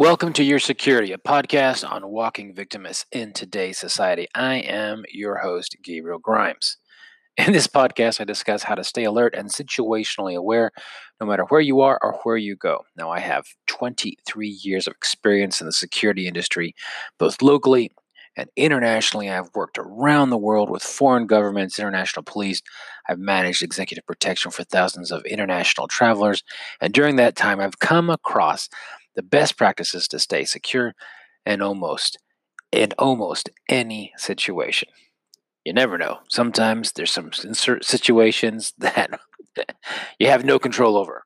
Welcome to Your Security, a podcast on walking victimists in today's society. I am your host, Gabriel Grimes. In this podcast, I discuss how to stay alert and situationally aware no matter where you are or where you go. Now, I have 23 years of experience in the security industry, both locally and internationally. I've worked around the world with foreign governments, international police. I've managed executive protection for thousands of international travelers. And during that time, I've come across the best practices to stay secure and almost in almost any situation. You never know. Sometimes there's some situations that you have no control over.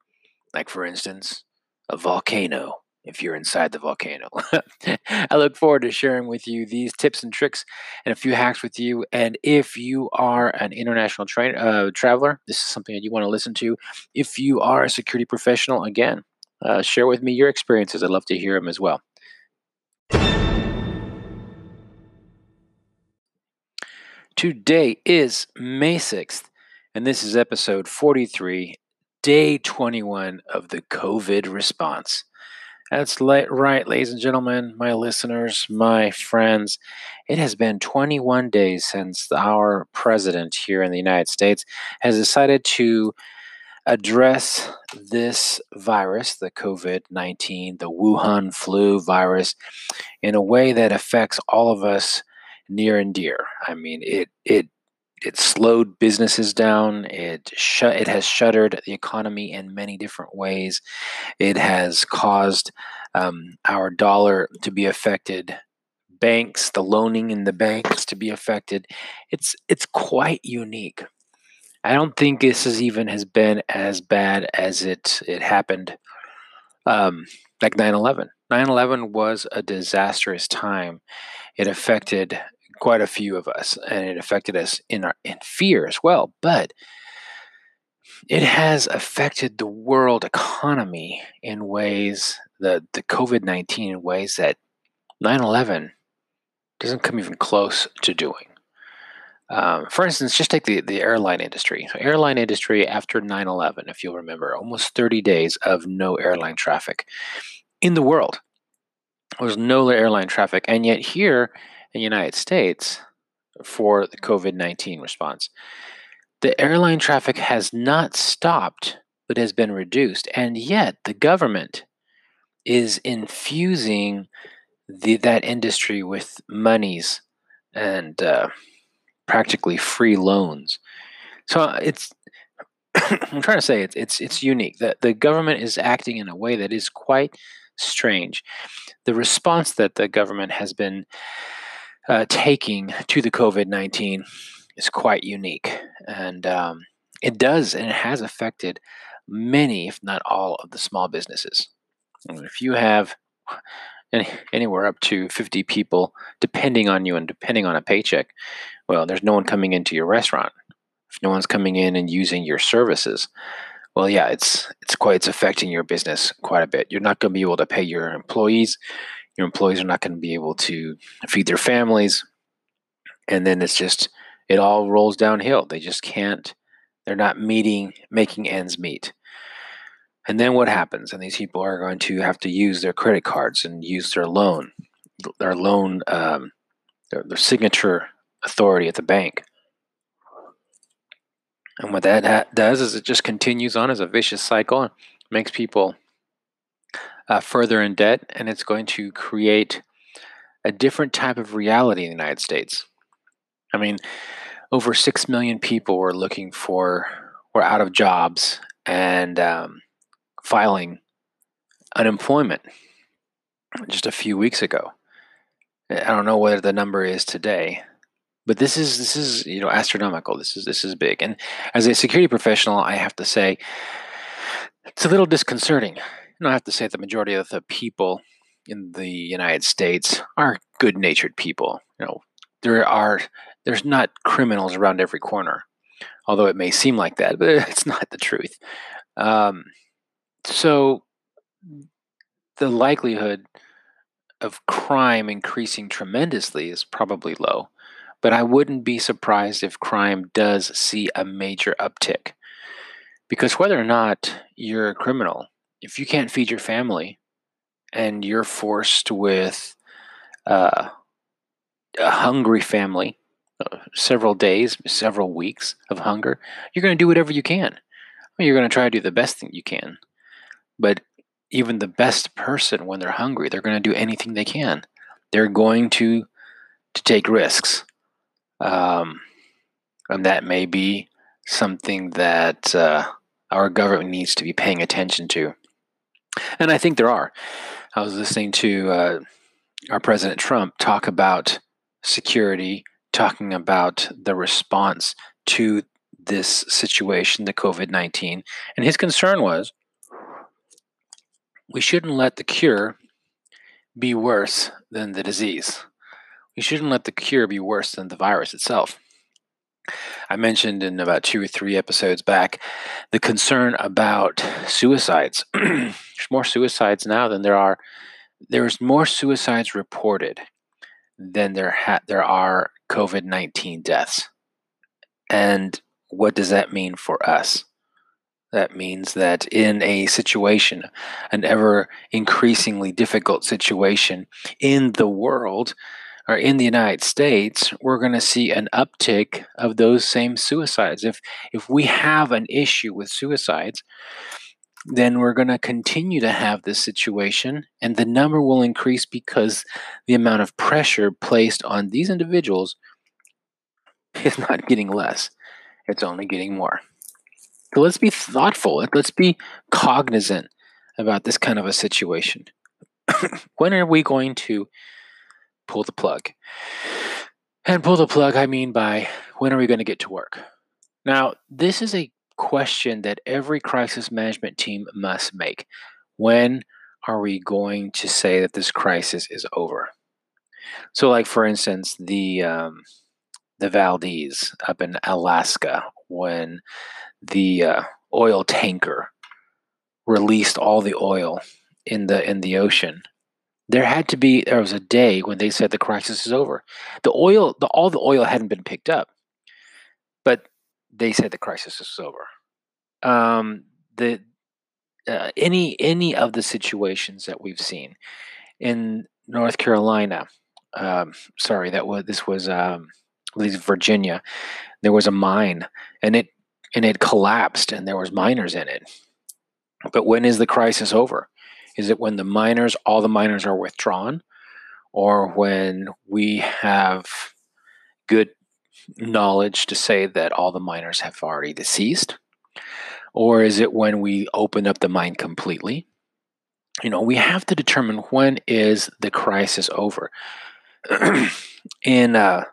Like, for instance, a volcano if you're inside the volcano. I look forward to sharing with you these tips and tricks and a few hacks with you. And if you are an international tra- uh, traveler, this is something that you want to listen to. If you are a security professional, again, uh, share with me your experiences. I'd love to hear them as well. Today is May 6th, and this is episode 43, day 21 of the COVID response. That's right, ladies and gentlemen, my listeners, my friends. It has been 21 days since our president here in the United States has decided to address this virus, the COVID 19, the Wuhan flu virus, in a way that affects all of us near and dear. I mean, it, it, it slowed businesses down. It shut. It has shuttered the economy in many different ways. It has caused um, our dollar to be affected banks, the loaning in the banks to be affected. It's it's quite unique. I don't think this has even has been as bad as it it happened um, like 9/11. 9/11 was a disastrous time. It affected quite a few of us, and it affected us in our in fear as well. But it has affected the world economy in ways the the COVID 19 in ways that 9/11 doesn't come even close to doing. Um, for instance, just take the, the airline industry. So, airline industry after 9 11, if you'll remember, almost 30 days of no airline traffic in the world. There was no airline traffic. And yet, here in the United States, for the COVID 19 response, the airline traffic has not stopped, but has been reduced. And yet, the government is infusing the, that industry with monies and uh, practically free loans. So it's I'm trying to say it's it's it's unique that the government is acting in a way that is quite strange. The response that the government has been uh, taking to the COVID nineteen is quite unique, and um, it does and it has affected many, if not all, of the small businesses. And if you have any, anywhere up to 50 people depending on you and depending on a paycheck, well, there's no one coming into your restaurant. If no one's coming in and using your services, well, yeah, it's it's quite it's affecting your business quite a bit. You're not going to be able to pay your employees. Your employees are not going to be able to feed their families, and then it's just it all rolls downhill. They just can't. They're not meeting, making ends meet. And then what happens? And these people are going to have to use their credit cards and use their loan, their loan, um, their, their signature authority at the bank. And what that ha- does is it just continues on as a vicious cycle and makes people uh, further in debt, and it's going to create a different type of reality in the United States. I mean, over six million people were looking for were out of jobs and um, filing unemployment just a few weeks ago. I don't know what the number is today, but this is this is you know astronomical. This is this is big. And as a security professional, I have to say it's a little disconcerting. Know, I have to say the majority of the people in the United States are good-natured people. You know, there are there's not criminals around every corner, although it may seem like that, but it's not the truth. Um, so the likelihood of crime increasing tremendously is probably low, but I wouldn't be surprised if crime does see a major uptick. Because whether or not you're a criminal, if you can't feed your family and you're forced with uh, a hungry family, uh, several days, several weeks of hunger, you're going to do whatever you can. You're going to try to do the best thing you can. But even the best person, when they're hungry, they're going to do anything they can. They're going to to take risks, um, and that may be something that uh, our government needs to be paying attention to. And I think there are. I was listening to uh, our President Trump talk about security, talking about the response to this situation, the COVID 19. And his concern was we shouldn't let the cure be worse than the disease. We shouldn't let the cure be worse than the virus itself. I mentioned in about two or three episodes back the concern about suicides. There's more suicides now than there are. There's more suicides reported than there ha- there are COVID nineteen deaths. And what does that mean for us? That means that in a situation, an ever increasingly difficult situation in the world, or in the United States, we're going to see an uptick of those same suicides. If if we have an issue with suicides, then we're going to continue to have this situation and the number will increase because the amount of pressure placed on these individuals is not getting less. It's only getting more. So let's be thoughtful. Let's be cognizant about this kind of a situation. when are we going to pull the plug. And pull the plug, I mean by when are we going to get to work? Now, this is a question that every crisis management team must make. When are we going to say that this crisis is over? So, like for instance, the um, the Valdez up in Alaska, when the uh, oil tanker released all the oil in the in the ocean there had to be there was a day when they said the crisis is over. The oil, the, all the oil hadn't been picked up, but they said the crisis is over. Um, the uh, any any of the situations that we've seen in North Carolina, um, sorry, that was this was um, Virginia. There was a mine, and it and it collapsed, and there was miners in it. But when is the crisis over? Is it when the miners, all the miners are withdrawn, or when we have good knowledge to say that all the miners have already deceased? Or is it when we open up the mine completely? You know, we have to determine when is the crisis over. in uh,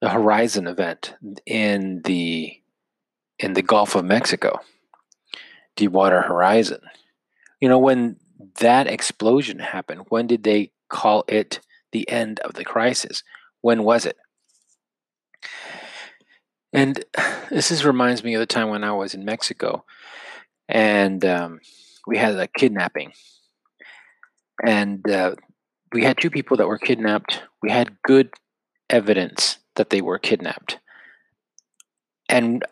the Horizon event in the in the Gulf of Mexico, Deepwater Horizon. You know, when that explosion happened? When did they call it the end of the crisis? When was it? And this is, reminds me of the time when I was in Mexico and um, we had a kidnapping. And uh, we had two people that were kidnapped. We had good evidence that they were kidnapped. And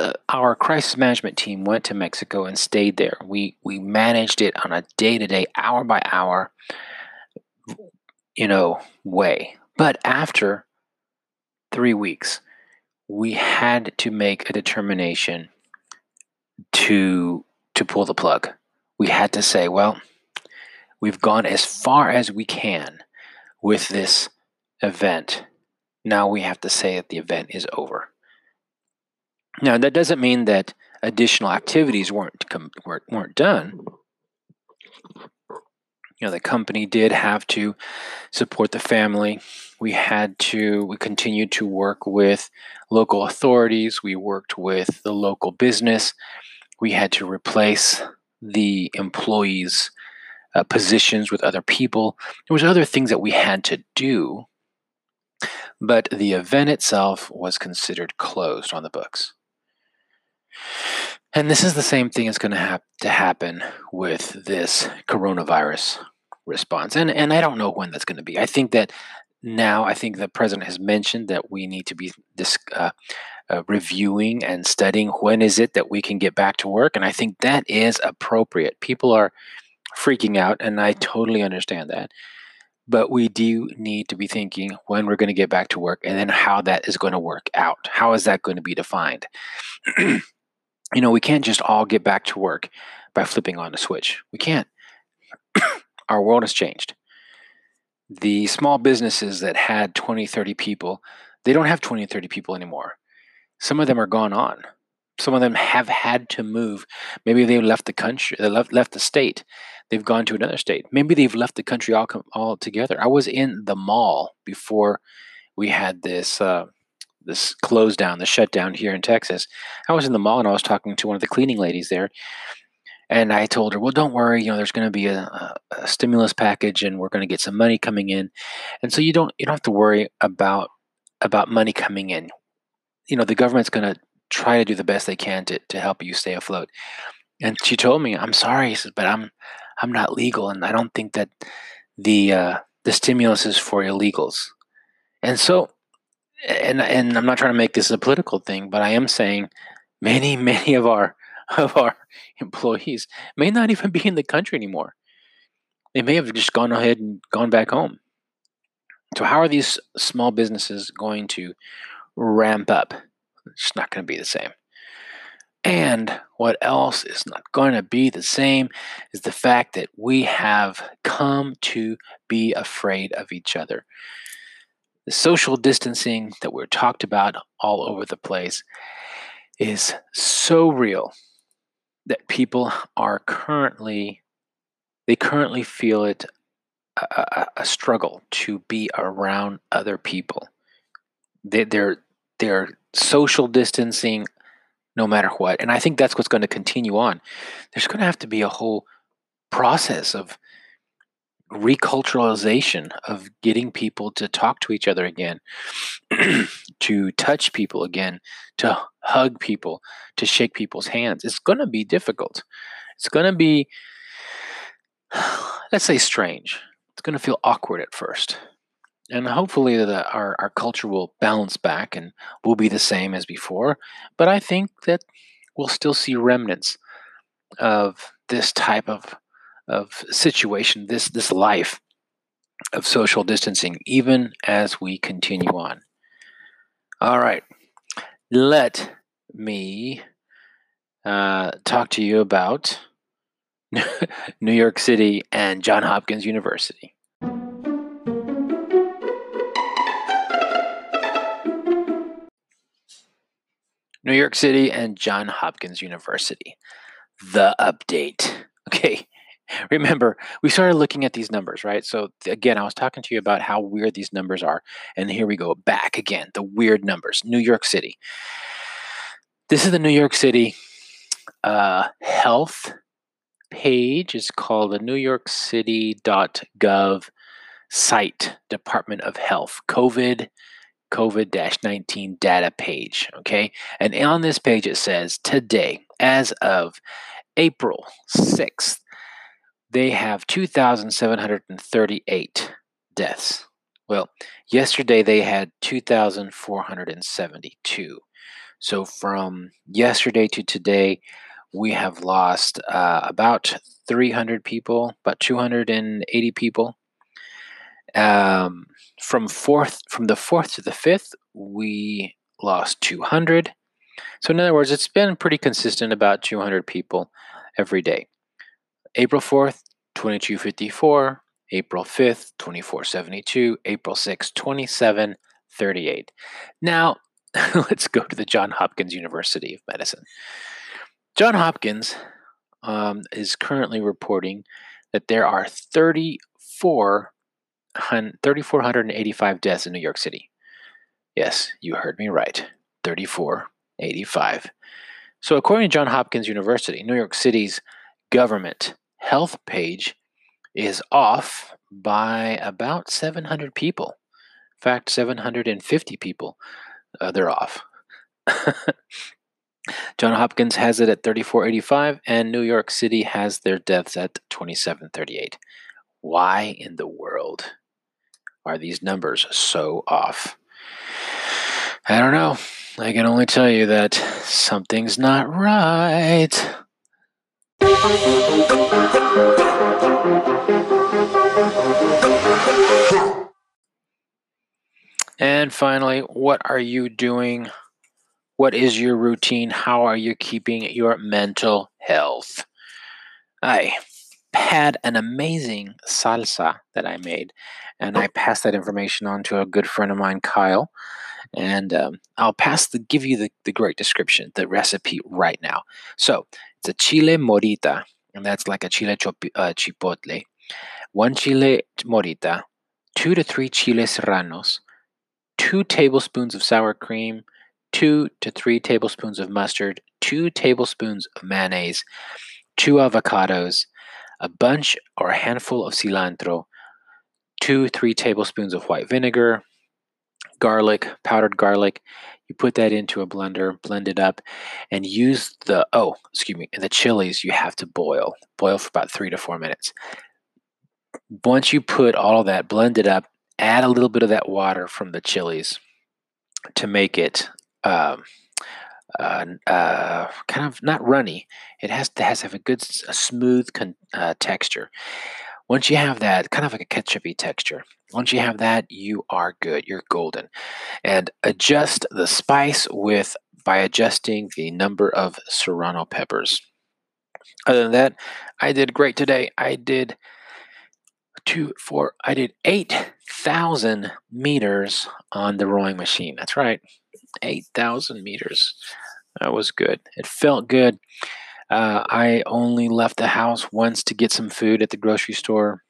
uh, our crisis management team went to Mexico and stayed there. We we managed it on a day to day, hour by hour, you know, way. But after three weeks, we had to make a determination to to pull the plug. We had to say, well, we've gone as far as we can with this event. Now we have to say that the event is over. Now, that doesn't mean that additional activities weren't com- weren't, weren't done. You know, the company did have to support the family. We had to, we continued to work with local authorities. We worked with the local business. We had to replace the employees' uh, positions with other people. There was other things that we had to do, but the event itself was considered closed on the books. And this is the same thing that's going to have to happen with this coronavirus response. And and I don't know when that's going to be. I think that now I think the president has mentioned that we need to be uh, uh, reviewing and studying when is it that we can get back to work, and I think that is appropriate. People are freaking out, and I totally understand that. But we do need to be thinking when we're going to get back to work and then how that is going to work out. How is that going to be defined? you know, we can't just all get back to work by flipping on a switch. We can't. Our world has changed. The small businesses that had 20, 30 people, they don't have 20, 30 people anymore. Some of them are gone on. Some of them have had to move. Maybe they left the country, they left left the state. They've gone to another state. Maybe they've left the country all all together. I was in the mall before we had this uh, this close down, the shutdown here in Texas. I was in the mall and I was talking to one of the cleaning ladies there, and I told her, "Well, don't worry. You know, there's going to be a, a, stimulus package, and we're going to get some money coming in, and so you don't you don't have to worry about about money coming in. You know, the government's going to try to do the best they can to, to help you stay afloat. And she told me, I'm sorry, but I'm I'm not legal and I don't think that the uh, the stimulus is for illegals. And so and and I'm not trying to make this a political thing, but I am saying many, many of our of our employees may not even be in the country anymore. They may have just gone ahead and gone back home. So how are these small businesses going to ramp up? It's not going to be the same. And what else is not going to be the same is the fact that we have come to be afraid of each other. The social distancing that we're talked about all over the place is so real that people are currently they currently feel it a, a, a struggle to be around other people. They, they're they're social distancing no matter what. And I think that's what's going to continue on. There's going to have to be a whole process of reculturalization of getting people to talk to each other again, to touch people again, to hug people, to shake people's hands. It's going to be difficult. It's going to be, let's say, strange. It's going to feel awkward at first and hopefully that our, our culture will bounce back and will be the same as before but i think that we'll still see remnants of this type of of situation this this life of social distancing even as we continue on all right let me uh, talk to you about new york city and john hopkins university New York City and John Hopkins University. The update. Okay. Remember, we started looking at these numbers, right? So, again, I was talking to you about how weird these numbers are. And here we go back again the weird numbers. New York City. This is the New York City uh, health page. It's called the New York City.gov site, Department of Health, COVID COVID 19 data page. Okay. And on this page, it says today, as of April 6th, they have 2,738 deaths. Well, yesterday they had 2,472. So from yesterday to today, we have lost uh, about 300 people, about 280 people. Um, from fourth from the fourth to the fifth, we lost 200. So in other words, it's been pretty consistent about 200 people every day. April 4th, 2254. April 5th, 2472. April 6th, 2738. Now, let's go to the John Hopkins University of Medicine. John Hopkins um, is currently reporting that there are 34 3,485 deaths in New York City. Yes, you heard me right. 3485. So, according to John Hopkins University, New York City's government health page is off by about 700 people. In fact, 750 people, uh, they're off. John Hopkins has it at 3485, and New York City has their deaths at 2738. Why in the world are these numbers so off? I don't know. I can only tell you that something's not right. And finally, what are you doing? What is your routine? How are you keeping your mental health? I had an amazing salsa that I made, and I passed that information on to a good friend of mine, Kyle. And um, I'll pass the give you the, the great description, the recipe right now. So it's a chile morita, and that's like a chile chop- uh, chipotle. One chile morita, two to three chiles serranos, two tablespoons of sour cream, two to three tablespoons of mustard, two tablespoons of mayonnaise, two avocados, a bunch or a handful of cilantro, two, three tablespoons of white vinegar, garlic, powdered garlic. You put that into a blender, blend it up, and use the, oh, excuse me, the chilies you have to boil. Boil for about three to four minutes. Once you put all of that, blend it up, add a little bit of that water from the chilies to make it um, uh, uh, kind of not runny. It has to, has to have a good, a smooth con, uh, texture. Once you have that, kind of like a ketchupy texture, once you have that, you are good. You're golden. And adjust the spice with by adjusting the number of serrano peppers. Other than that, I did great today. I did two, four, I did 8,000 meters on the rowing machine. That's right, 8,000 meters. That was good. It felt good. Uh, I only left the house once to get some food at the grocery store.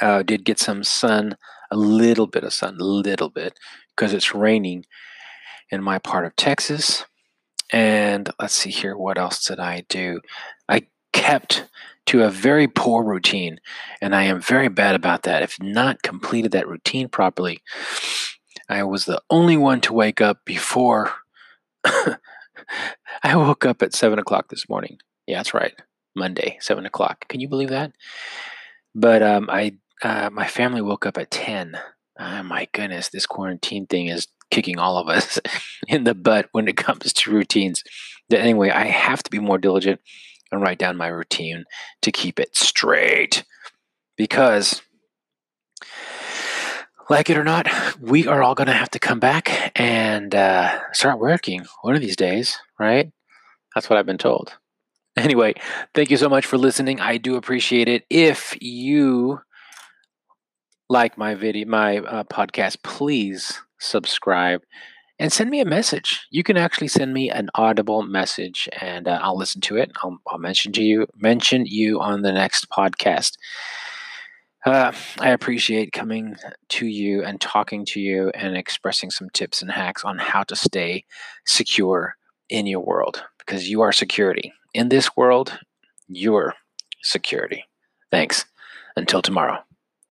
Uh, did get some sun, a little bit of sun, a little bit, because it's raining in my part of Texas. And let's see here, what else did I do? I kept to a very poor routine, and I am very bad about that. If not completed that routine properly, I was the only one to wake up before I woke up at seven o'clock this morning. Yeah, that's right. Monday, seven o'clock. Can you believe that? But um, I, uh, my family woke up at ten. Oh my goodness, this quarantine thing is kicking all of us in the butt when it comes to routines. But anyway, I have to be more diligent and write down my routine to keep it straight because like it or not, we are all going to have to come back and uh, start working one of these days, right? That's what I've been told. Anyway, thank you so much for listening. I do appreciate it. If you like my video, my uh, podcast, please subscribe and send me a message. You can actually send me an audible message, and uh, I'll listen to it. I'll, I'll mention to you mention you on the next podcast. Uh, I appreciate coming to you and talking to you and expressing some tips and hacks on how to stay secure in your world because you are security. In this world, you're security. Thanks. Until tomorrow.